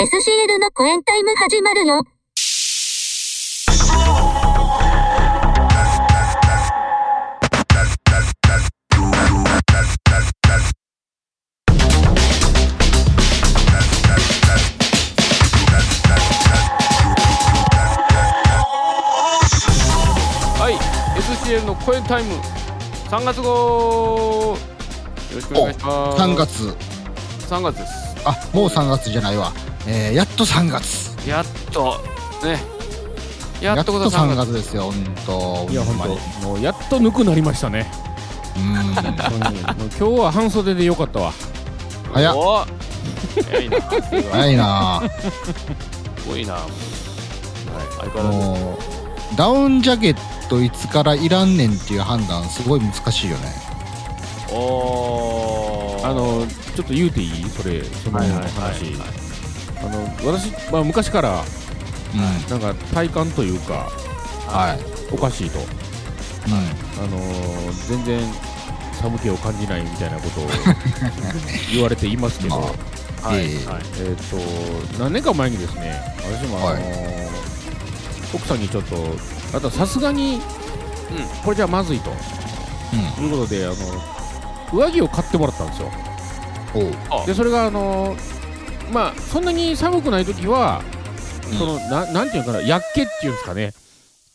SCL のコエンタイム始まるよ。はい SCL の公演タイム。3月号。よろしくお願いします。3月。3月です。あもう3月じゃないわ、えー、やっと3月。やっとね。ややっとっとこそ3 3月。月ですよ本当いやほんまに。本当もうやっとぬくなりましたね。うん。本当に。もう今日は半袖でよかったわ。早っ。お 早いな。す早いな。ごいな。はい相変わらずもうダウンジャケットいつからいらんねんっていう判断すごい難しいよね。おー。あのちょっと言うていい？それその話、はいはいはいあの私、まあ、昔からうんなんか体感というかはい。おかしいと、うあのー全然寒気を感じないみたいなことを 言われていますけど、まはい。ええ。はい。えっ、と何年か前にですね私もあのー奥さんにちょっとあとさすがに、これじゃまずいと。ん。いうことであの上着を買ってもらったんですよ。でそれがあのまあそんなに寒くない時は、うん。そのななんていうのかなやっけっていうんですかね。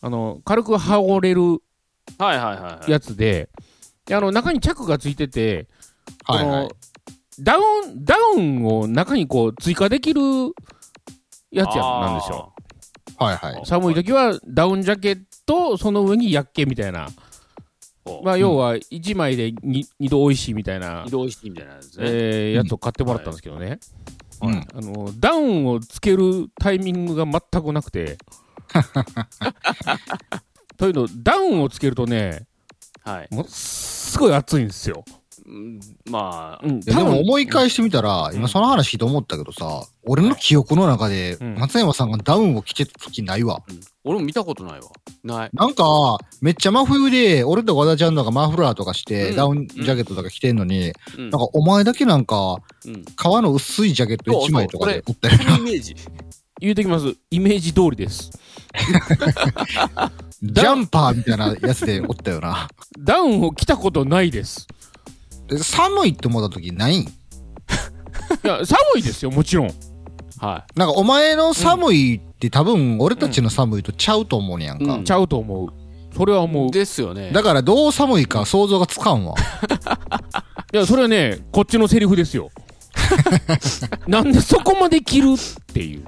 あの軽く羽織れるはいはいはいはい。やつでであの中にチャックがついてて、はいはい。ダウンダウンを中にこう追加できるやつやなんですよ。はいはい。寒い時はダウンジャケットその上にやっけみたいな。お。まあ要は1枚で 2, 二度おいしいみたいな。移、動してみたいなやつね。えーやつを買ってもらったんですけどね、うん。あのダウンをつけるタイミングが全くなくて。というのダウンをつけるとねはい。もうすごい暑いんですよ、うんまあ。うん、でも思い返してみたら、今その話聞いて思ったけどさ、俺の記憶の中で、うん。松山さんがダウンを着てた時ないわ。うん。俺も見たことないわ。ない。なんか、めっちゃ真冬で、俺と和田ちゃんとかマフラーとかして、うん。ダウンジャケットとか着てんのに、うん。なんかお前だけなんか、うん。革の薄いジャケット1枚とかでおったよ。な。イメージ。言うときます。イメージ通りです。ジャンパーみたいなやつでおったよな。ダウンを着たことないです。で寒いって思った時ない？んいや寒いですよもちろん。はなんかお前の寒いって多分俺たちの寒いとちゃうと思うねやんか。うん。ちゃうと思う。それは思う。いですよね。だからどう寒いか想像がつかんわ。いやそれはねこっちのセリフですよ。なんでそこまで着るっていう。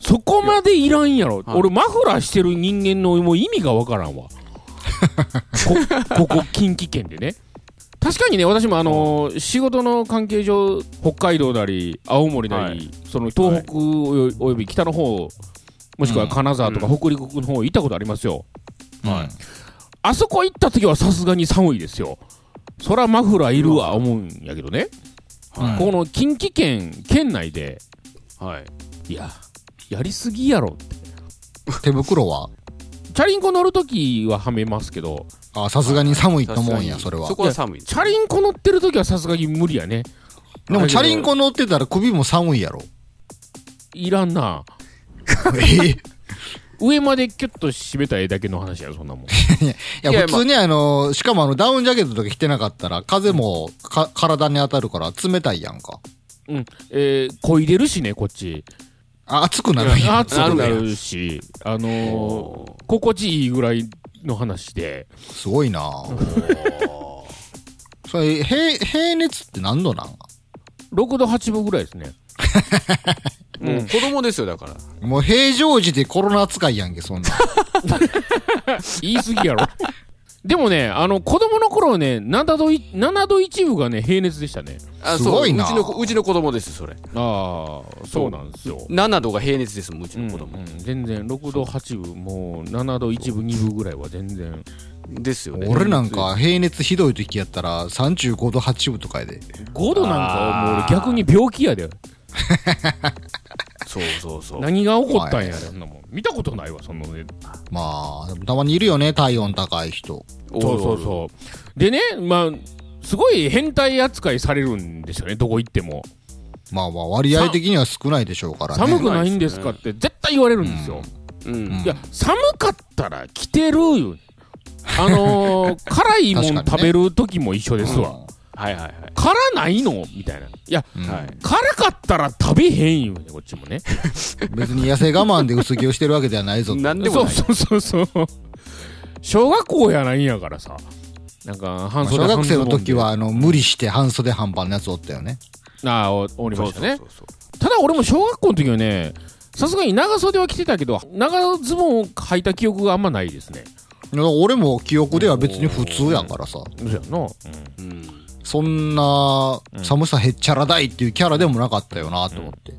そこまでいらんやろ、はい。俺マフラーしてる人間のもう意味がわからんわ。こここ近畿圏でね確かにね私もあのー仕事の関係上北海道なり青森なり、はい。その東北および北の方もしくは金沢とかう北陸の方行ったことありますよ、はい。あそこ行った時はさすがに寒いですよ。そらマフラーいるわ思うんやけどね、うんこの近畿圏県内ではい。いややりすぎやろ手袋は？チャリンコ乗るときははめますけど。あ、さすがに寒いと思うんや、それは。そ。こは寒い。チャリンコ乗ってるときはさすがに無理やね。でもチャリンコ乗ってたら首も寒いやろ。いらんな。え？上までキュッと締めたいだけの話やそんなもん。いいや、や普通にあの、しかもあの、ダウンジャケットとか着てなかったら、風もか体に当たるから冷たいやんか。うん。えー、こいでるしねこっち。あ、熱くなるんや。暑くなるしあのー、心地いいぐらいの話で。すごいな。それ、平、平熱って何度なん？6度8分ぐらいですね。もう子供ですよだから。もう平常時でコロナ扱いやんけ、そんな。ん。言い過ぎやろでもねあの子供の頃ね7度い7度1分がね平熱でしたね。あすごいな。そううちのうちの子供ですそれ。ああそうなんですよ。7度が平熱ですもんうちうんの子供、うん。全然6度8分もう7度1分2分ぐらいは全然。ですよね。俺なんか平熱ひどい時やったら35度8分とかやで。5度なんかはもう俺逆に病気やで そうそうそう。何が起こったんや？はい。そんなもん。見たことないわそんなのねまあ、でもたまにいるよね、体温高い人。そうそうそう。でねまあすごい変態扱いされるんですよねどこ行っても。まあまあ割合的には少ないでしょうからね。寒くないんですかって絶対言われるんですよ。うん。いや、寒かったら着てるよ。あのー、辛いもん食べる時も一緒ですわ。はいはいはい辛ないの？みたいな。いや、うんはい辛かったら食べへんよね、こっちもね。別に痩せ我慢で薄着をしてるわけではないぞと。なんでもないそうそうそうそう。小学校やないんやからさ。なんか、ま半袖あ小学生の時は、あの、無理して半袖半端のやつおったよね。ああ、おおりましたねそう。そうそうただ俺も小学校の時はね、さすがに長袖は着てたけど、長ズボンを履いた記憶があんまないですね。俺も記憶では別に普通やからさ。そうやな。うんそんな、寒さへっちゃらだいっていうキャラでもなかったよなと思って。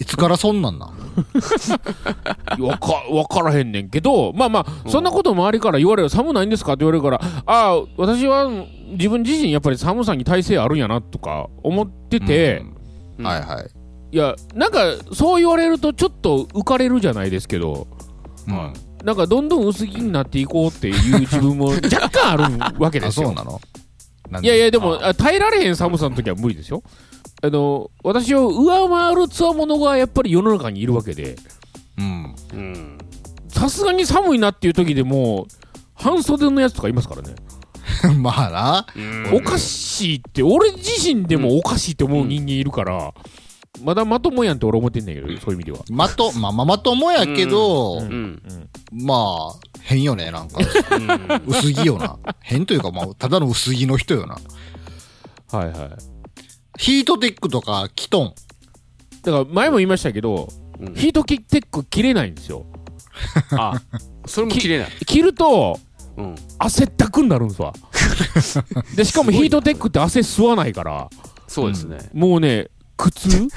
いつからそんなんなん？わか、わからへんねんけど、まあまあ、そんなこと周りから言われる、寒ないんですかって言われるから、ああ、私は自分自身やっぱり寒さに耐性あるんやなとか思ってて、うん。はいはい。いや、なんかそう言われるとちょっと浮かれるじゃないですけど、うん。なんかどんどん薄着になっていこうっていう自分も若干あるわけであ、すよ。そうなの？いやいや、でも、あ耐えられへん寒さの時は無理ですよ。あの、私を上回るつわものがやっぱり世の中にいるわけで、うん。うんさすがに寒いなっていう時でも、半袖のやつとかいますからね。まあな。うんおかしいって、俺自身でもおかしいって思う人間いるから、まだまともやんって俺思ってんねんけど、そういう意味では。まと、まあまあまともやけど、うんうんまあ、変よね、なんか。うん薄着よな。変というか、まあ、ただの薄着の人よな。はいはい。ヒートテックとか着とん。だから前も言いましたけど、うんヒートテック着れないんですよ。あそれも切れない着ると、うん汗ったくになるんですわ。で、しかもヒートテックって汗吸わないから、そうですねもうね、苦痛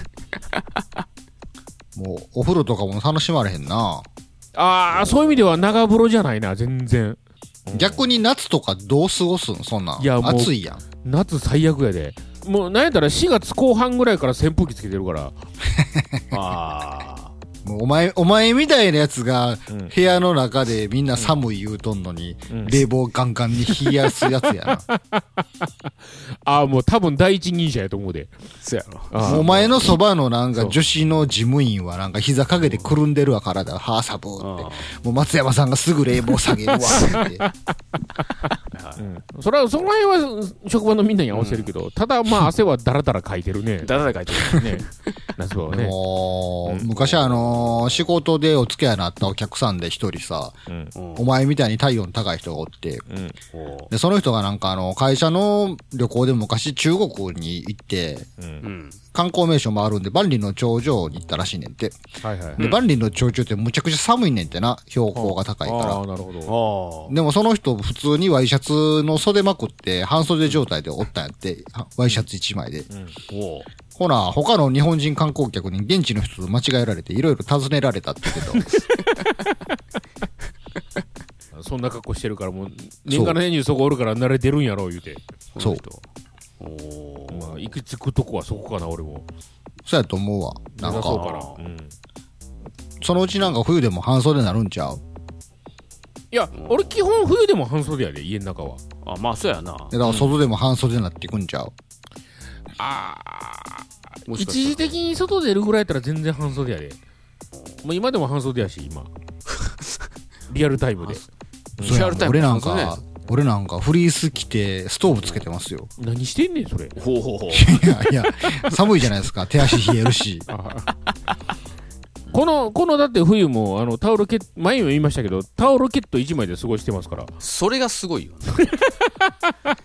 もう、お風呂とかも楽しまれへんな。ああ、そういう意味では長風呂じゃないな、全然。逆に夏とかどう過ごすん？そんなん。いやもう暑いやん。夏最悪やで。もう、なんやったら4月後半ぐらいから扇風機つけてるから。あもうお前、お前みたいなやつがうん、部屋の中でみんな寒い言うとんのに、うん冷房ガンガンに冷やすやつやな。ああ、もう多分第一人者やと思うで。あそうやろあお前のそばのなんか女子の事務員はなんか膝掛けてくるんでるわ体が、はあ、サブーって。あもう松山さんがすぐ冷房下げるわって。うん。それは、その辺は職場のみんなに合わせるけど、ただまあ汗はダラダラかいてるね。だらだら書いてるね。夏場はでね。も、昔あのー仕事でお付き合いになったお客さんで一人さ、うん。うんお前みたいに体温高い人がおって、うん。おで、その人がなんかあの、会社の旅行で昔中国に行って、うん。うん観光名所もあるんで、万里の長城に行ったらしいねんて。はいはい。で、万里の長城ってむちゃくちゃ寒いねんてな、標高が高いあかあ、なるほど。あら。でもその人普通にワイシャツの袖まくって半袖状態でおったんやって、ワイシャツ1枚で。おほな、他の日本人観光客に現地の人と間違えられていろいろ尋ねられたって言ってた。そんな格好してるから、もう、年間の年中そこおるから慣れてるんやろ、言うて。そうおおまあ、行き着くとこはそこかな、俺も。そうやと思うわ。なん指そうかな。うん。そのうちなんか冬でも半袖になるんちゃう？いや、俺基本冬でも半袖やで、家の中は。あまあそうやなでだから外でも半袖になっていくんちゃう？あもしかしたら一時的に外出るぐらいやったら全然半袖やで。もう今でも半袖やし、今。リアルタイムで。そうやリアルタイム俺なんか、俺なんかフリース着てストーブつけてますよ。何してんねん、それ。ほうほうほういやいや、寒いじゃないですか。手足冷えるし。この、このだって冬も、あの、タオルケット、前も言いましたけど、タオルケット1枚で過ごしてますから。それがすごいよ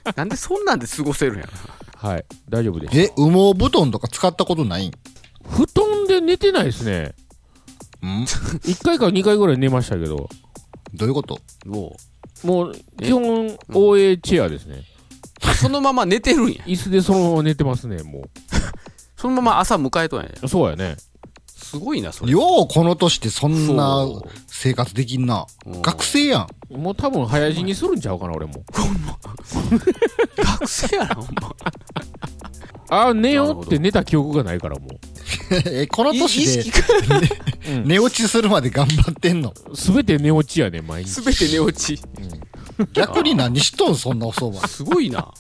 な なんでそんなんで過ごせるんやはい。大丈夫です。え、羽毛布団とか使ったことない？ん布団で寝てないですね。ん？1回か2回ぐらい寝ましたけど、どういうこと？ももう、基本、OA チェアですね。うそのまま寝てるんや椅子でそのまま寝てますね、も そのまま朝迎えとんやう。そうやね。すごいなそれようこの年でそんな生活できんなうん。学生やん。もう多分早死にするんちゃうかな、俺も。学生やなほんまああ、寝ようって寝た記憶がないから、も え、この年で識が 寝落ちするまで頑張ってんの？う。すべて寝落ちやね、毎日。全て寝落ち逆に何しとんそんな遅うま。すごいな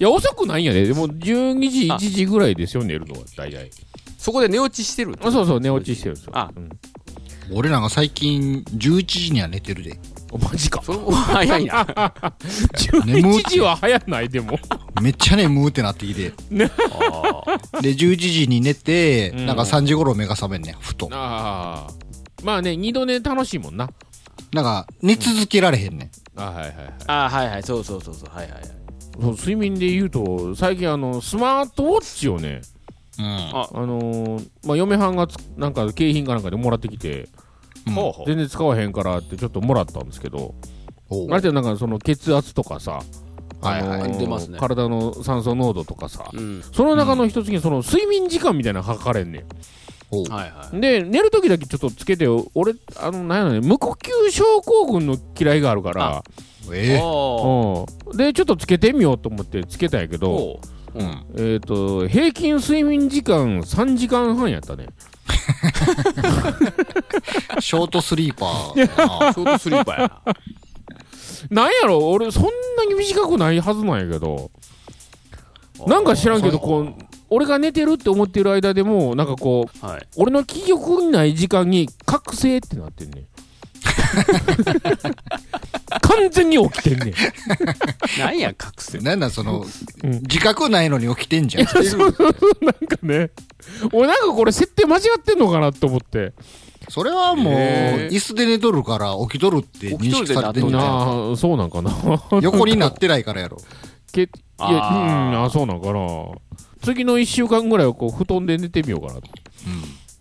いや、遅くないんやで。でも、12時、1時ぐらいですよ、寝るのは、大体。そこで寝落ちしてるあそうそう、寝落ちしてるんですよ。あうん俺なんか最近11時には寝てるで。おマジか。その早いな 11時は早ない、でも。めっちゃ眠ーってなってきて。あーで、11時に寝て、うんなんか3時頃目が覚めんねん、ふと。ああ。まあね、二度寝楽しいもんな。なんか、寝続けられへんねん。あはいはいはい。あーはいはいそうそうそうそうはいはいはいそう睡眠で言うと、最近あの、スマートウォッチをね、うん。ああのーまあ、嫁はんがつなんか景品かなんかでもらってきて、うんほうほう。全然使わへんからってちょっともらったんですけど、あれってなんかその血圧とかさ、はいはい。あのー出ますね。体の酸素濃度とかさ、うん。その中の一つにその睡眠時間みたいなの測れんねおう。はいはい。ん。で、寝るときだけちょっとつけてよ、俺、あの、なんやろね、無呼吸症候群の嫌いがあるから、ええ。おうん。で、ちょっとつけてみようと思ってつけたんやけど、おう。うん。えっ、と、平均睡眠時間3時間半やったね。ショートスリーパーやな。ショートスリーパーやな。なんやろ？俺そんなに短くないはずなんやけど、なんか知らんけど、こう、俺が寝てるって思ってる間でも、なんかこう、はい。俺の記憶にない時間に覚醒ってなってんねん。完全に起きてんねん。なんや覚醒なんだその、うん自覚ないのに起きてんじゃん。なんかね、俺なんかこれ設定間違ってんのかなって思って。それはもう、椅子で寝とるから起きとるって認識されてんじゃん。なあ、そうなんかな。横になってないからやろ。けいや、うん、あーあ、そうなんかな。次の1週間ぐらいはこう、布団で寝てみようかな。うん。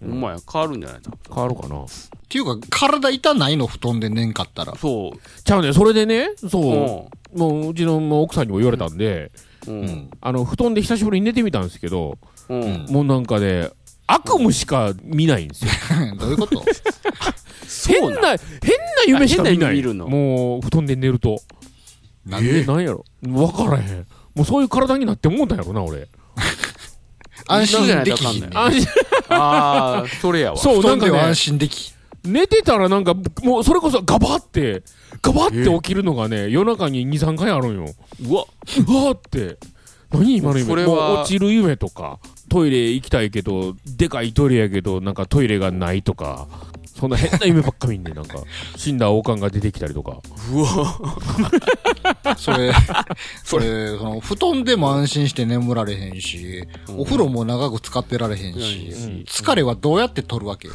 お前変わるんじゃないの変わるかな。っていうか、体痛ないの布団で寝んかったら。そうちゃうね、それでね、そう、うもううちのもう奥さんにも言われたんで、んううんん。あの、布団で久しぶりに寝てみたんですけど、うんうんもうなんかね、悪夢しか見ないんですよ。どういうこと？そうな変な、変な夢しか見ない。あ変な夢見るの？もう、布団で寝ると。なんで、えなんやろ？わからへん。もうそういう体になってもうたんやろな、俺。安心できひんね。安心ああそれやわ。そう、なんかね。安、心でき。寝てたらなんか、もうそれこそガバって、ガバって起きるのがね、夜中に2、3回あるんよ。うわ。うわーって、何今の夢？それは。落ちる夢とか、トイレ行きたいけど、でかいトイレやけど、なんかトイレがないとか、そんな変な夢ばっか見んねんなんか、死んだ王冠が出てきたりとか。うわそれ、それ、その、布団でも安心して眠られへんし、お風呂も長く使ってられへんし、うん疲れはどうやって取るわけ？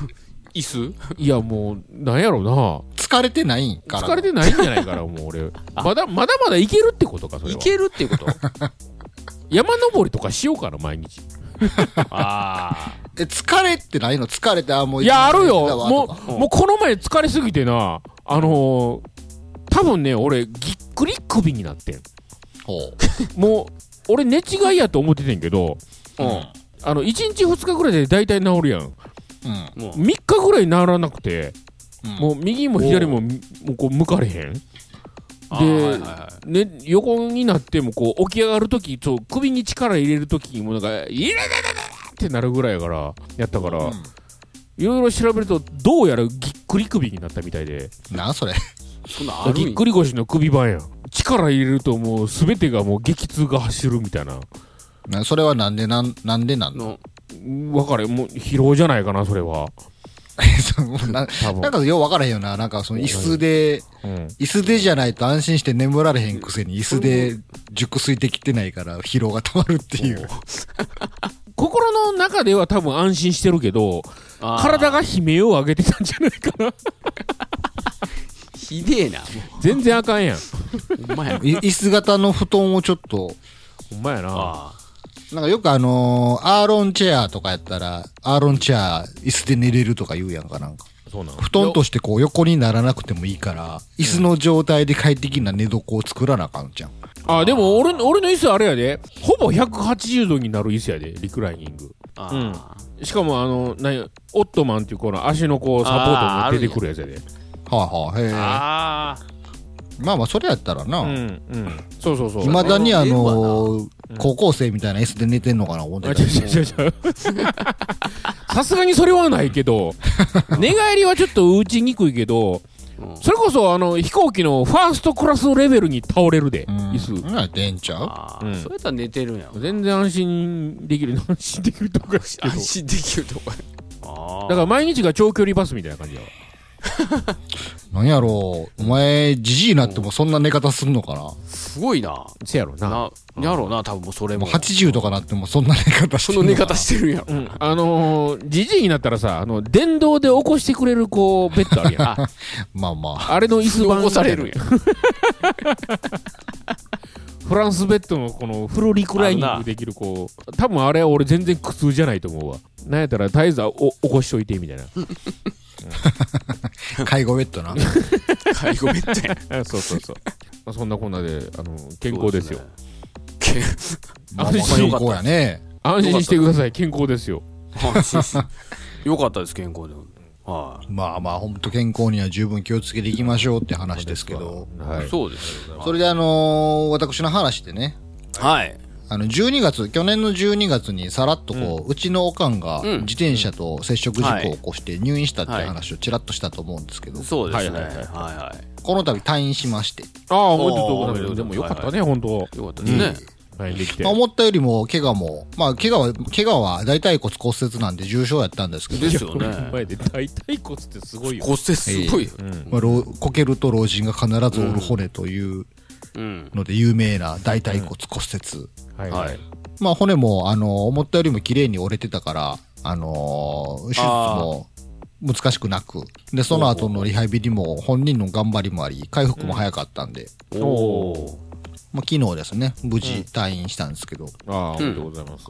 椅子？いや、もう、なんやろな。疲れてないんから。疲れてないんじゃないかな、もう俺。まだ、まだまだいけるってことか、それは。いけるっていうこと？山登りとかしようかな、毎日。あえ、疲れってないの？疲れて、あ、もういや、あるよ。もう、もうこの前疲れすぎてな、あのー、多分ね、俺、ぎっくり首になってん。ほ もう、俺寝違いやと思っててんけど、う。うん。あの、1日2日ぐらいで大体治るやん。うん。あもう3日ぐらい治らなくて、うんもう右も左も、もうこう向かれへん。はいはいはね、横になってもこう起き上がるとき、首に力入れるときにもなんか、いれれれれってなるぐらいやから、やったから、うんいろいろ調べると、どうやらぎっくり首になったみたいで、なんそれ。いそんなんあぎっくり腰の首版やん。力入れるともうすべてがもう激痛が走るみたいな。なそれはなんでなん、なんでなんの？わかれ、もう疲労じゃないかな、それは。そうな。なんかよう分からへんよな。なんかその椅子で、うん。椅子でじゃないと安心して眠られへんくせに椅子で熟睡できてないから疲労が溜まるっていう。心の中では多分安心してるけど、体が悲鳴を上げてたんじゃないかな。ひでえなも全然あかんやん。うほんまやい椅子型の布団をちょっと、ほんまやな。あなんかよくあのーアーロンチェアとかやったら、アーロンチェア椅子で寝れるとか言うやんかなんか。そうなの。布団としてこう横にならなくてもいいから、椅子の状態で快適な寝床を作らなあかんじゃん。あ、でも俺の、俺の椅子あれやで。ほぼ180度になる椅子やで、リクライニング。ーあしかもあの、なにオットマンっていうこの足のこう、サポートに出てくるやつやで。はあはあ、へえ。ーあまあまあ、それやったらな。うん、うん。そうそうそう。いまだにあのー高校生みたいな椅子で寝てんのかな思ってあ、た違う違う違う。さすがにそれはないけど、寝返りはちょっと打ちにくいけど、それこそあの飛行機のファーストクラスレベルに倒れるで、椅子。うん。なでんちゃう？ああ、うん。そうやったら寝てるんやろ。全然安心できる、安心できるとかして安心できるとか。だから毎日が長距離バスみたいな感じやわ。なんやろう。お前、じじいになってもそんな寝方すんのかな？すごいなせやろな。なやろうな多分もうそれももう80とかなってもそんな寝方してその寝んのかな方してるんやろうん、あのー、じじいになったらさ、あの、電動で起こしてくれる、こう、ベッドあるやん。あ まあまあ。れの椅子版。起こされるんや フランスベッドのこのフルリクライニングできる、こう、多分あれは俺全然苦痛じゃないと思うわ。なんやったら、絶えずはお起こしといて、みたいな。介護ベッドな。介護ベッド そうそうそう。まあ、そんなこんなで、あの、健康ですよ。けまあまあ健康やね。安心してください、健康ですよ。安心しよかったです健康ではいまあまあ、ほんと健康には十分気をつけていきましょうって話ですけど。はい。そうですよそれであのー私の話でね、はいあの、12月、去年の12月にさらっとこう、うちのおかんがうん。自転車と接触事故を起こして入院したっていう話をちらっとしたと思うんですけど、そうですね。はいいははいはいはい。この度退院しまして、ああ、おめでとうございます。おーでもよかったね、本当。よかったですね。はい、できて。まあ、思ったよりも怪我も、まあ、怪我は、怪我は大腿骨骨折なんで重傷やったんですけど、ですよね。前で大腿骨ってすごいよ。骨折すごいよ。うん。まあ、老こけると老人が必ず折る骨という。うんので有名な大腿骨骨折。はい。はい。まあ骨も、あの、思ったよりも綺麗に折れてたから、あのー手術も難しくなく、で、その後のリハビリも本人の頑張りもあり、回復も早かったんで、おおまあ昨日ですね、無事退院したんですけど、ああ、おめでとうございます。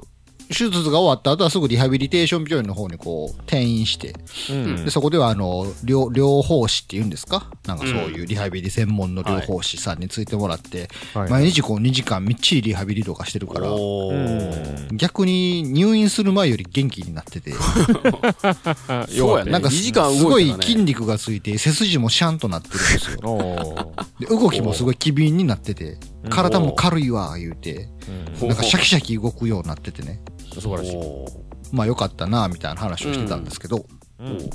手術が終わった後はすぐリハビリテーション病院の方にこう転院して、うん。で、そこではあの、療、療法士っていうんですか？なん。かそういうリハビリ専門の療法士さんについてもらって、はい。毎日こう2時間みっちりリハビリとかしてるから、おうー。ん。逆に入院する前より元気になってて、あ そうやね。なんか2時間すごい筋肉がついて、背筋もシャンとなってるんですよ。で動きもすごい機敏になってて、体も軽いわ、言うて、うん。なんかシャキシャキ動くようになっててね。素晴らしい。まあよかったな、みたいな話をしてたんですけど、うん。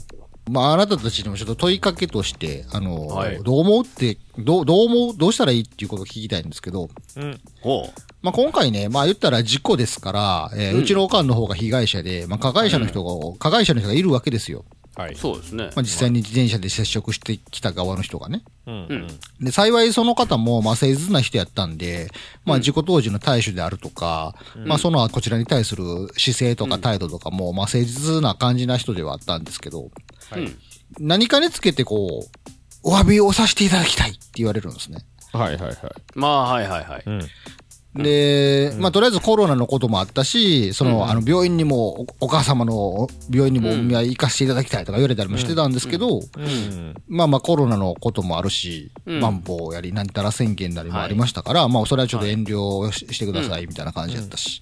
まああなたたちにもちょっと問いかけとして、あの、はい。どう思うって、どう、どう思う、どうしたらいいっていうことを聞きたいんですけど、うん。ほまあ今回ね、まあ言ったら事故ですから、えーううんちのおかんの方が被害者で、まあ加害者の人が、加害者の人がいるわけですよ。はい。うそうですねまあ実際に自転車で接触してきた側の人がね。うん。で、幸いその方も、まあ、誠実な人やったんで、まあ、事故当時の対処であるとか、まあ、その、こちらに対する姿勢とか態度とかも、まあ、誠実な感じな人ではあったんですけど、はいうん何かにつけてこう、お詫びをさせていただきたいって言われるんですね。はいはいはい。まあはいはいはいうん。で、まあ、とりあえずコロナのこともあったし、その、あの、病院にも、おお母様の病院にもお見舞い行かせていただきたいとか言われたりもしてたんですけど、うん。まあまあコロナのこともあるし、うん。マンボウやり、なんたら宣言なりもありましたから、まあそれはちょっと遠慮ししてくださいみたいな感じだったし。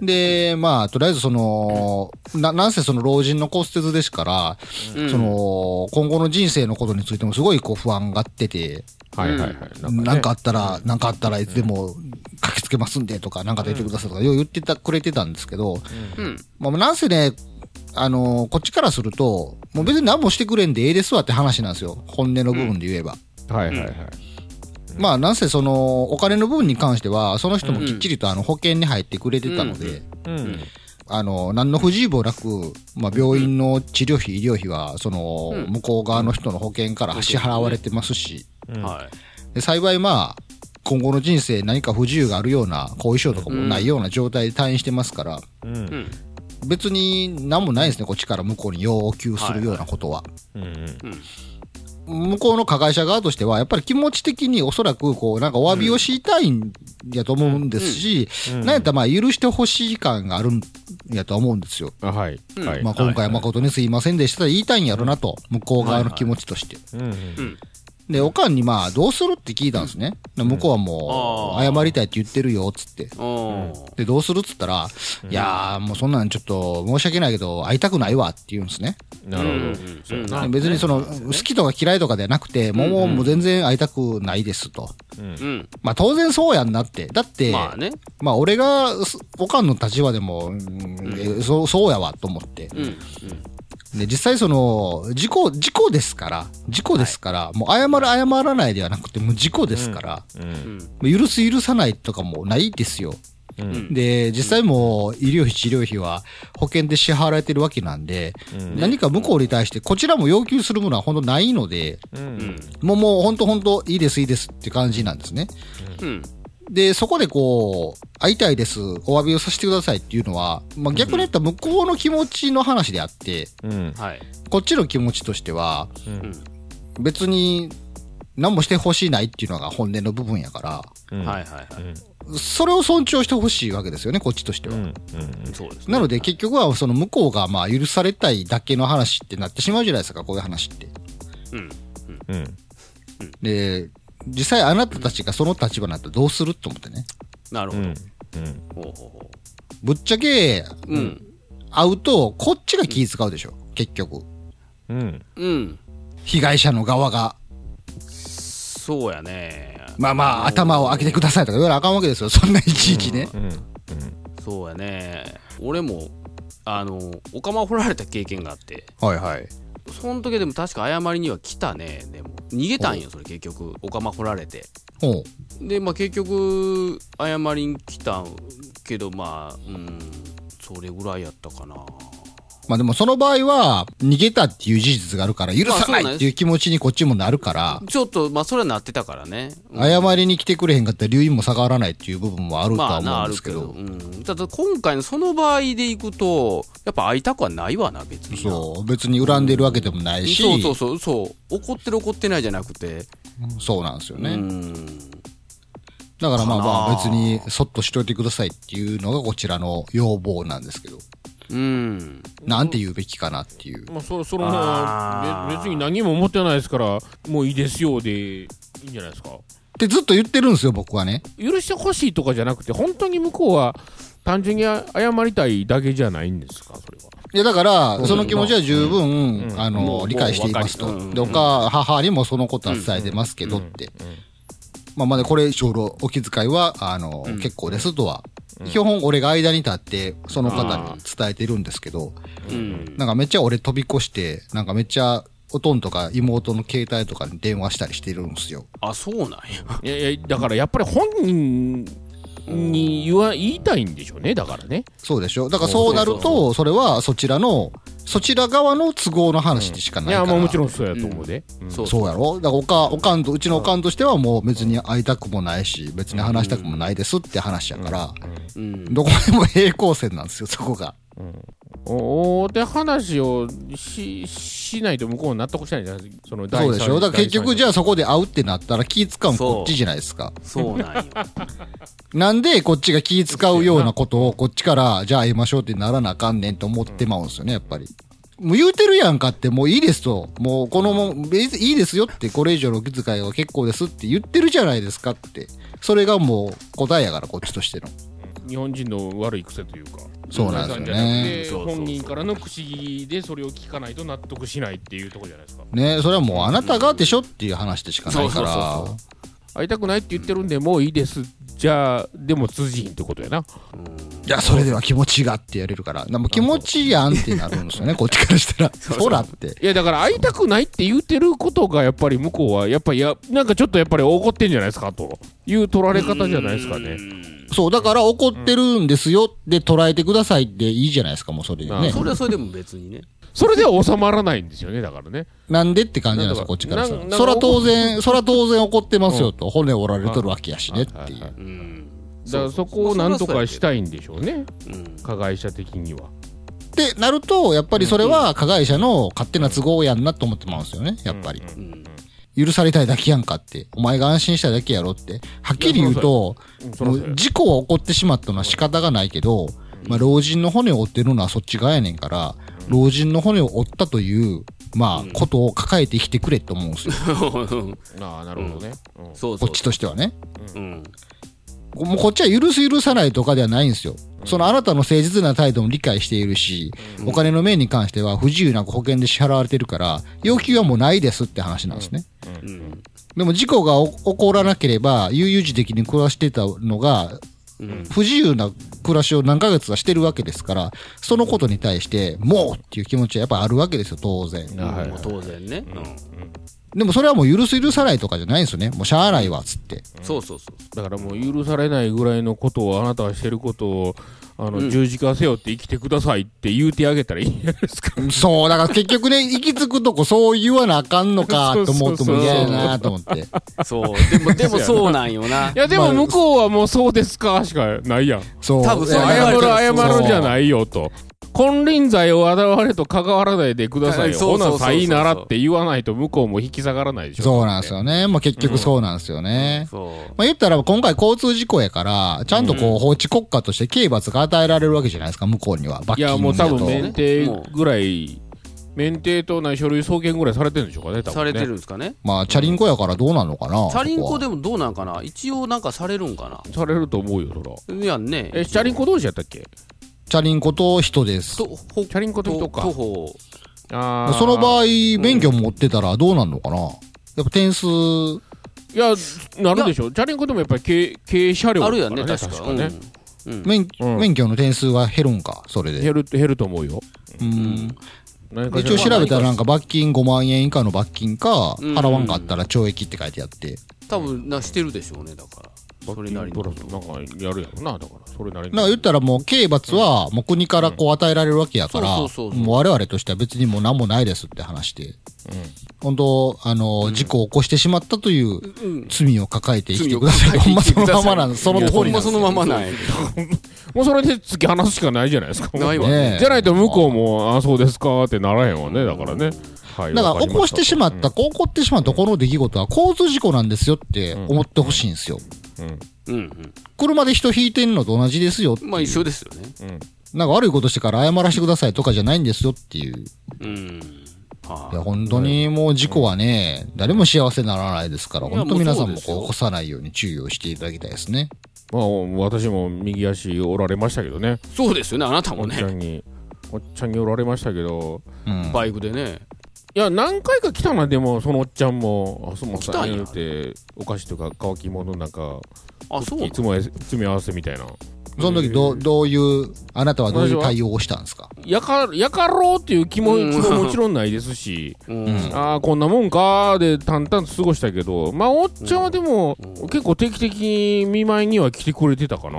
で、まあとりあえずその、な、なんせその老人の骨折ですから、うん。その、今後の人生のことについてもすごいこう不安がってて、はいはいはい。なんかあねったら、なんかあったらいつでも駆けつけますんでとか、なんか出てくださいとか、よう言ってた、くれてたんですけど、うんまあなんせね、あのこっちからすると、もう別に何もしてくれんでええですわって話なんですよ。本音の部分で言えば。はいはいはい。まあ、なんせその、お金の部分に関しては、その人もきっちりとあの保険に入ってくれてたので、うん。あの、何の不自由もなく、まあ、病院の治療費、医療費は、その、うん向こう側の人の保険から支払われてますし、はいで幸いまあ、今後の人生何か不自由があるような後遺症とかもないような状態で退院してますから、うん。うん別に何もないですね、こっちから向こうに要求するようなことは。うん。向こうの加害者側としては、やっぱり気持ち的におそらく、こう、なんかお詫びをしたいんやと思うんですし、なんやったらまあ許してほしい感があるんやと思うんですよ。あはい。まあ今回は誠にすいませんでしたと言いたいんやろなと、向こう側の気持ちとして。うん。うんで、おかんにまあ、どうするって聞いたんですね。で向こうはもう、謝りたいって言ってるよ、つって。で、どうするっつったら、いやー、もうそんなんちょっと申し訳ないけど、会いたくないわって言うんですね。なるほど。別にその、好きとか嫌いとかではなくて、もうもう全然会いたくないですと。うん。まあ当然そうやんなって。だって、まあね。まあ俺が、すおかんの立場でも、うんえそう、そうやわと思って。うんうんで、実際その、事故、事故ですから、事故ですから、もう謝る謝らないではなくて、もう事故ですから、うん。もう許す許さないとかもないですよ。うん。で、実際もう医療費、治療費は保険で支払われてるわけなんで、何か向こうに対して、こちらも要求するものは本当ないので、うん。もうもう本当本当いいですいいですって感じなんですね。うんで、そこでこう、会いたいです、お詫びをさせてくださいっていうのは、まあ、逆に言ったら向こうの気持ちの話であって、はい。こっちの気持ちとしては、うん。別に何もしてほしいないっていうのが本音の部分やから、はいはいはい。それを尊重してほしいわけですよね、こっちとしては。そうですね。なので結局はその向こうがまあ許されたいだけの話ってなってしまうじゃないですか、こういう話って。うん。で、実際あなたたちがその立場になったらどうすると思ってね。なるほど。ほうほうほぶっちゃけ、ううん。会うと、こっちが気使うでしょ、結局。うん。被害者の側が。そうやね。まあまあ、頭を開けてくださいとか言わなあかんわけですよ、そんないちいちね。そうやね。俺もあのお釜を掘られた経験があって。はいはい。その時でも確か謝りには来たね。でも逃げたんよそれ結局。お釜掘られて。でまあ結局謝りに来たけどまあうんそれぐらいやったかなまあでもその場合は、逃げたっていう事実があるから、許さないっていう気持ちにこっちもなるから、ちょっとまあそれはなってたからね、うん謝りに来てくれへんかったら留飲も下がらないっていう部分もあるとは思うんですけど。るけど、うん、ただ今回のその場合でいくとやっぱ会いたくはないわな別に。なそう。別に恨んでるわけでもないし、そうそうそうそう。怒ってる怒ってないじゃなくて、そうなんですようね。ん。だからまあまあ別にそっとしといてくださいっていうのがこちらの要望なんですけど、うん。なんて言うべきかなっていう。まあ、そその別に何も思ってないですからもういいですよでいいんじゃないですか。ってずっと言ってるんですよ、僕はね。許してほしいとかじゃなくて本当に向こうは単純に謝りたいだけじゃないんですかそれは。いや、だから、その気持ちは十分、あもの、う理解していますと。で、おか、母にもそのことは伝えてますけどって。まあ、まだこれ以上のお気遣いは、あの、結構ですとは。基本、俺が間に立って、その方に伝えてるんですけど、うん。なんかめっちゃ俺飛び越して、なんかめっちゃ、おとんとか妹の携帯とかに電話したりしてるんですよ。あそうなんや。いやいやだからやっぱり本人に言わ言いたいんでしょうねだからね。そうでしょだからそうなると、それはそちらの、そちら側の都合の話でしかいないから。やもうもちろんそうやと思うで、うん。そうそうやろ。だからおか、おかんと、うちのおかんとしてはもう別に会いたくもないし、別に話したくもないですって話やから、うん。どこでも平行線なんですよ、そこが。おおで話をししないと向こう納得しないじゃないそのそうでしょだから結局じゃああそこで会うってなったら気使うのこっちじゃないですか。そうなんよなんでこっちが気使うようなことをこっちからじゃあ会いましょうってならなあかんねんと思ってまうんですよね、やっぱり。もう言うてるやんかってもういいですと。もうこのもん、いいですよってこれ以上の気遣いは結構ですって言ってるじゃないですかって。それがもう答えやからこっちとしての。日本人の悪い癖というかそうなんですよね。本人からの口でそれを聞かないと納得しないっていうところじゃないですか。ねそれはもうあなたがでしょっていう話でしかないから。そうそうそう会いたくないって言ってるんでもういいです。じゃあでも通じひんってことやな。いや、それでは気持ちがってやれるから。でも気持ちやんってなるんですよね、こっちからしたら。そらって。いやだから会いたくないって言ってることがやっぱり向こうはやっぱりやなんかちょっとやっぱり怒ってんじゃないですかという取られ方じゃないですかねそう、だから怒ってるんですよ。で捉えてくださいっていいじゃないですか、もうそれであね。それはそれでも別にね。それでは収まらないんですよねだからね。なんでって感じなんですよ、こっちからそら当然、そら当然怒ってますよと。骨折られとるわけやしねっていう。うん。だからそこをなんとかしたいんでしょうね。うん加害者的には。ってなると、やっぱりそれは加害者の勝手な都合やんなと思ってまうんですよね、やっぱり。うん許されたいだけやんかって。お前が安心したいだけやろって。はっきり言うと、もう事故は起こってしまったのは仕方がないけど、まあ、老人の骨を折ってるのはそっち側やねんから、老人の骨を折ったという、まあ、ことを抱えて生きてくれって思うんですよ。ああなるほどね、こっちとしてはね。うんもうこっちは許す許さないとかではないんですよ。そのあなたの誠実な態度も理解しているし、お金の面に関しては不自由なく保険で支払われてるから、要求はもうないですって話なんですね。うん。でも事故が起起こらなければ、悠々自適に暮らしてたのが、うん。不自由な暮らしを何ヶ月かしてるわけですから、そのことに対して、もうっていう気持ちはやっぱあるわけですよ、当然。当然ね。うんでもそれはもう許す許さないとかじゃないんですよね。もうしゃあないわ、つって。そうそうそう。だからもう許されないぐらいのことをあなたはしてることをあの、うん十字架背負って生きてくださいって言うてあげたらいいんじゃないですか。そう、だから結局ね、行き着くとこそう言わなあかんのかと思っても嫌やなと思って。そう。でも、でもそうなんよな。いやでも向こうはもうそうですかしかないやん。そう。多分謝る謝るじゃないよと。金輪際を我々と関わらないでくださいよ。ほなさいならって言わないと向こうも引き下がらないでしょ。そうなんですよね。まあ結局そうなんですよね。そう。まあ言ったら今回交通事故やから、ちゃんとこう法治国家として刑罰が与えられるわけじゃないですか、向こうには。罰いやもう多分免停ぐらい、免停とない書類送検ぐらいされてるんでしょうかね、多分、ね。されてるんですかね。まあ、チャリンコやからどうなんのかな。チャリンコででもどうなんかな？一応なんかされるんかな？されると思うよ、そら。いやんね。え、チャリンコ同士やったっけ？チャリンコと人です。チャリンコと人か徒歩。あーその場合、免許持ってたらどうなんのかな？やっぱ点数、いや、なるでしょ。チャリンコでもやっぱり軽軽車両あるやんね、確か。ね。うん。うん免うん免許の点数は減るんか、それで。減る、減ると思うよ。うん一応調べたらなんか罰金5万円以下の罰金か、うん払わんかったら懲役って書いてあって。多分な、してるでしょうね、だから。それなりになんかやるやろな、だから。それなりに。だから言ったらもう刑罰はもう国からこう与えられるわけやから、もう我々としては別にもう何もないですって話で。本当、あの、事故を起こしてしまったといううん。罪を抱えて生きてください。ほんまそのままなん。その通りほんまそのままなんやもうそれで突き放すしかないじゃないですか。ないわねえじゃないと向こうも、あ、そうですかってならへんわね、だからね。はい。だから起こしてしまった、と起こってしまったこの出来事は交通事故なんですよって思ってほしいんですよ。うん。うん車で人引いてんのと同じですよ。まあ一緒ですよね。なんか悪いことしてから謝らせてくださいとかじゃないんですよっていう。うん。はいや、本当にもう事故はね、誰も幸せにならないですから、いや本当皆さんももうそうですよこう起こさないように注意をしていただきたいですね。まあ、私も右足おられましたけどね。そうですよね、あなたおもね。っちゃんに。おっちゃんにおられましたけど。うん。バイクでね。いや、何回か来たな、でも、そのおっちゃんも。あ、そうも来たんや言うて、お菓子とか乾き物なんか、あ、そういつも詰め合わせみたいな。その時どう、どういう、あなたはどういう対応をしたんですか？やか、やかろうっていう気持ちももちろんないですし、うん。ああ、こんなもんかーで淡々と過ごしたけど、まあ、おっちゃんはでも、結構定期的に見舞いには来てくれてたかな。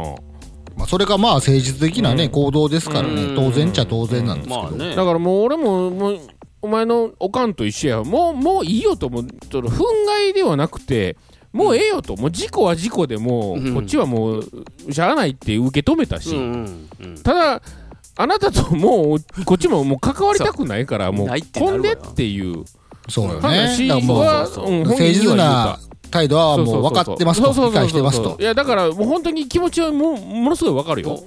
まあ、それがまあ誠実的なね、うん。行動ですからね、うん。当然っちゃ当然なんですけど。だからもう俺も、もう、お前のおかんと一緒や。もう、もういいよと思う。その憤慨ではなくて、もうええよと。もう事故は事故でもう、うんこっちはもう、しゃあないって受け止めたし、うんうんうん。ただ、あなたともう、こっちももう関わりたくないから、もうないっ、てなるわよ飛んでっていうそうよね。話は、誠実な態度はもう分かってますと、理解してますとい。や、だからもう本当に気持ちはもうものすごい分かるよ。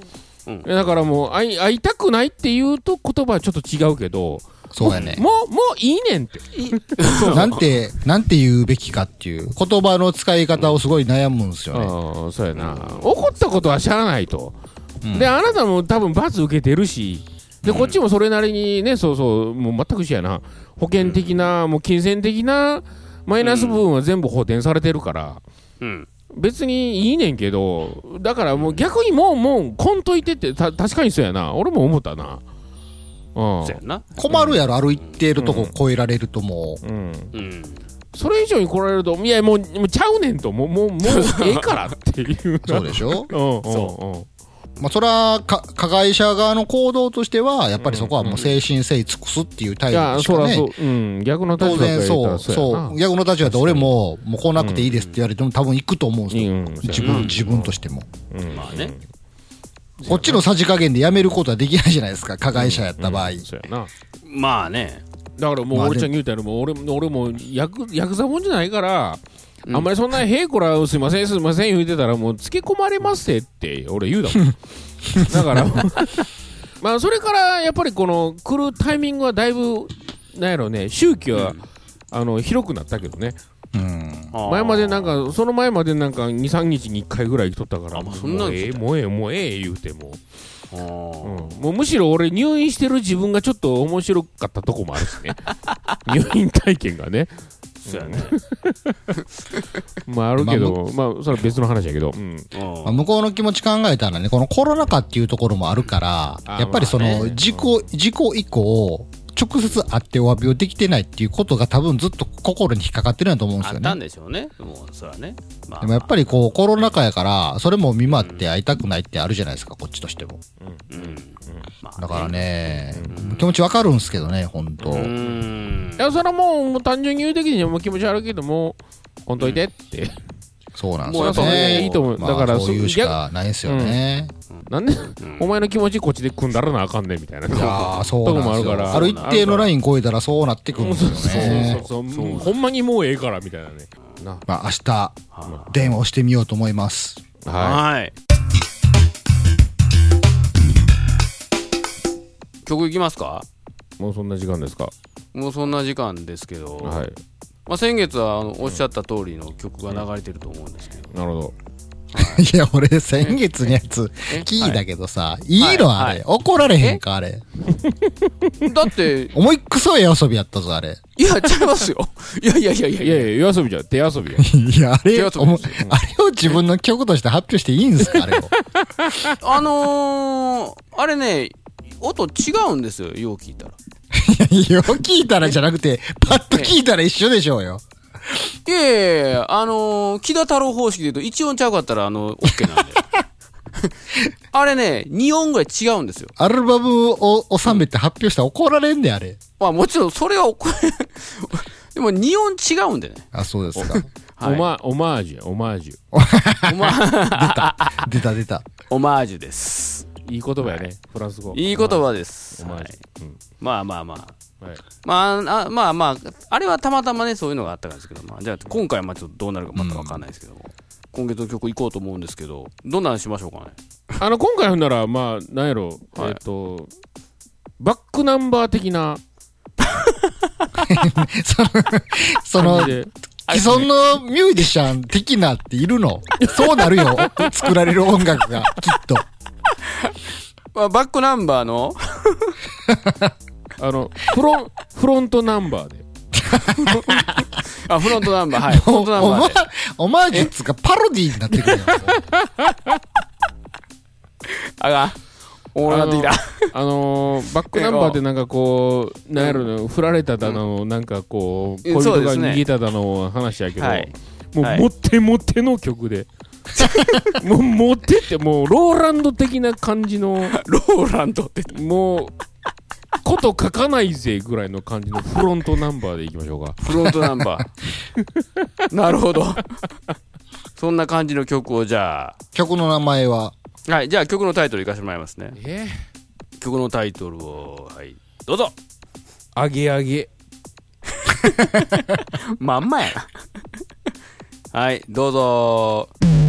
だからもう会い会いたくないっていうと言葉はちょっと違うけど、そうやね。もう、もういいねんって。なんて、なんて言うべきかっていう、言葉の使い方をすごい悩むんですよね。そうやな。怒ったことはしゃあないと。で、あなたも多分罰受けてるし、で、こっちもそれなりにね、そうそう、もう全く一緒やな。保険的な、もう金銭的なマイナス部分は全部補填されてるから、うん。別にいいねんけど、だからもう逆にもう、もう、こんといてって、た確かにそうやな。俺も思ったな。うんそうやな。困るやろ、歩いてるとこ超えられるともう。うん。うん。それ以上に来られると、いや、もう、もうちゃうねんと、もう、もう、もう、ええからっていう。そうでしょ？うん、うん、うまあ、それは、か、加害者側の行動としては、やっぱりそこはもう誠心誠意尽くすっていう態度しかねそらそう。。うん。逆の立当場から然そう、そう。逆の立場だと俺も、もう来なくていいですって言われても多分行くと思うんですよ。うん自分、自分としても。うんまあね。こっちのさじ加減でやめることはできないじゃないですか、加害者やった場合。そうやな。まあね。だからもう、まあ俺ちゃんに言うたら、もう俺も、俺も、ヤク、ヤクザもんじゃないから、あんまりそんな、へいこら、すいません、すいません言うてたら、もう、つけ込まれますって、俺言うだもん。だから、まあ、それから、やっぱりこの、来るタイミングはだいぶ、なんやろね、周期は、あの、広くなったけどね。うん。前までなんか、その前までなんか、2、3日に1回ぐらい来とったから、あまあもうそんなんええ、もうええ、もうええ、言うても。あうん。ーもうむしろ俺入院してる自分がちょっと面白かったとこもあるしね。入院体験がね。そうやね。まああるけど、まあそれは別の話やけど、うん。うんまあ向こうの気持ち考えたらね、このコロナ禍っていうところもあるから、あやっぱりそまあね。の、事故、事故以降、直接会ってお詫びをできてないっていうことが多分ずっと心に引っかかってるんだと思うんですよあったんね。でしょうね。もう、そらね。まあでもやっぱりこう、コロナ禍やから、それも見舞って会いたくないってあるじゃないですか、こっちとしても。うん。まあだからね、気持ちわかるんですけどね、本当うーんい。や、それはもうもう単純に言う的にもう気持ち悪いけども、ほんといてって。そうなんですよもうやっぱねね。いいと思うまあだからそういうしかないですよね。なんで、お前の気持ちこっちで組んだらなあかんねんみたいな。いやーそうとこなんですよ。もあるから。ある一定のライン超えたらそうなってくるんですよね。そうそうそう。ほんまにもうええからみたいなね。な。まあ明日、電話をしてみようと思います。ははい。曲いきますか？い。もうそんな時間ですか？もうそんな時間ですけど、はい。まあ、先月はあのおっしゃった通りの曲が流れてると思うんですけど、なるほど。いや、俺、先月のやつえ？聞いたけどさ、いいのあれ。怒られへんか、あれ。だって、思いっくそええ遊びやったぞ、あれ。いや、ちゃいますよ。いやいやいやいやいやいや、夜遊びじゃん。手遊びや。いや、あれ、あれを自分の曲として発表していいんですか、あれを？あのー、あれね、音違うんですよ、よう聞いたら。い やよく聞いたらじゃなくて、パッと聞いたら一緒でしょうよ。いやいやいやあのー、木田太郎方式で言うと1音ちゃうかったら、あの、OK なんで。あれね、2音ぐらい違うんですよ。アルバムを収めて発表したら怒られんで、あれ。まあもちろんそれは怒れ、でも2音違うんでね。あ、そうですか。はいオマオマージュや、オマージュ。オマ出た出た。オマージュです。いい言葉やね。フランス語。いい言葉です。はいオマージュ。まあまあまあ。うん。はい。まあ、あまあまあ、あれはたまたまね、そういうのがあったからですけど、まあ、じゃあ今回はまあちょっとどうなるかまたわかんないですけども、今月の曲行こうと思うんですけど、どんなのしましょうかね？あの、今回ほんなら、まあ、なんやろ、はいえっと、バックナンバー的な その感じ、で。既存のミュージシャン的なっているのそうなるよ。作られる音楽が、きっと。まあ、バックナンバーの、あの、フロン、フロントナンバーで。あ、フロントナンバー、はい。フロントナンバーで。オマージュっつうかパロディーになってくるよ。あが、おもろなってきた。あのー、バックナンバーってなんかこう、なんやろな、振られただの、なんかこう、うん恋人が逃げただの話やけど、はいもう、はいモテモテの曲で。もう、モテって、もう、ローランド的な感じの、ローランドって。もう、こと書かないぜぐらいの感じのフロントナンバーでいきましょうか。フロントナンバー。なるほど。そんな感じの曲をじゃ曲の名前は、あ、はい、じゃあ曲のタイトルいかせてもらいますね。え？曲のタイトルを、はい、どうぞ。あげあげ。まんまやな。はい、どうぞ。「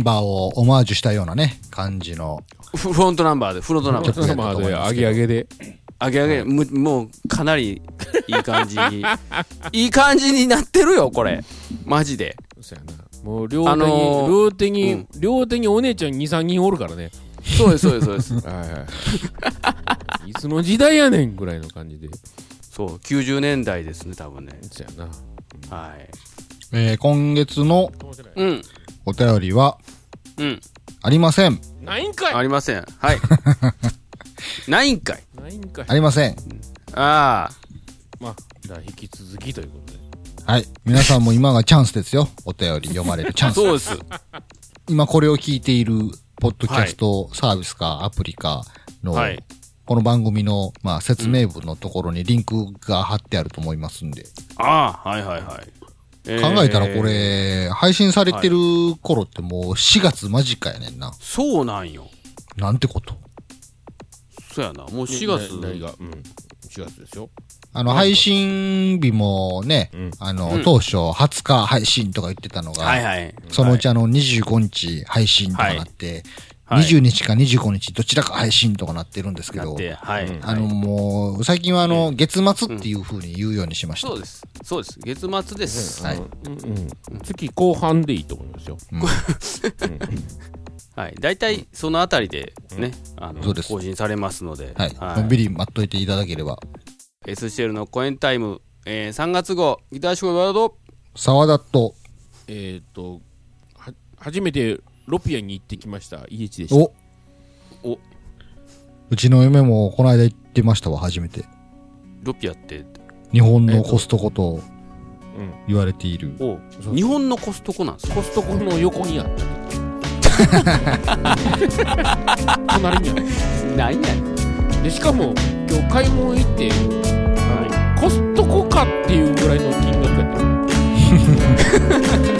ンバーをオマージュしたようなね、感じの。フフロントナンバーでフロントナンバーでちょっとまあで、上げ上げで。上げ上げ、むもうかなりいい感じ いい感じになってるよこれマジでそうやな。もう両手に、あのー両手に、うん両手にお姉ちゃん2、3人おるからね。そうですそうですそうです はいはい。いつの時代やねんぐらいの感じで。そう90年代ですね多分ねそうやな。はいえー今月のうんお便りはうんありません。ないんかいありませんはい ないんかいないんかいありません。ああまあ、じゃあ引き続きということで。はい。皆さんも今がチャンスですよ。お便り読まれるチャンス。そうです今これを聞いている、ポッドキャストサービスかアプリかの、はいこの番組の、まあ、説明文のところにリンクが貼ってあると思いますんで。ああはいはいはい、えー考えたらこれ、配信されてる頃ってもう4月間近やねんな。そうなんよ。なんてこと？そうやな。もう4月。な何が？うん。4月ですよ。あの、配信日もね、うん。あの、うん。当初20日配信とか言ってたのが、はいはい。そのうちあの25日配信とかなって、はい20日か25日どちらか配信とかなってるんですけど。はい、うん。あのもう、最近はあの、月末っていう風に言うようにしました。そうです。そうです。月末です、はい。月後半でいいと思いますよ。はい。大体そのあたりでね、あのそうです。更新されますので、はい。のんびり待っといていただければ。SCL のコエンタイム、えー、3月号ギターショーワード沢田と、えっと、は、初めてロピアに行ってきました。イエチでした。おおうちの嫁もこの間行ってましたわ、初めて。ロピアって日本のコストコとうん。言われている。おそう日本のコストコなんですかコストコの横にあった。隣にあっ何やね。で、しかも、今日買い物行って、コストコかっていうぐらいの金額やった。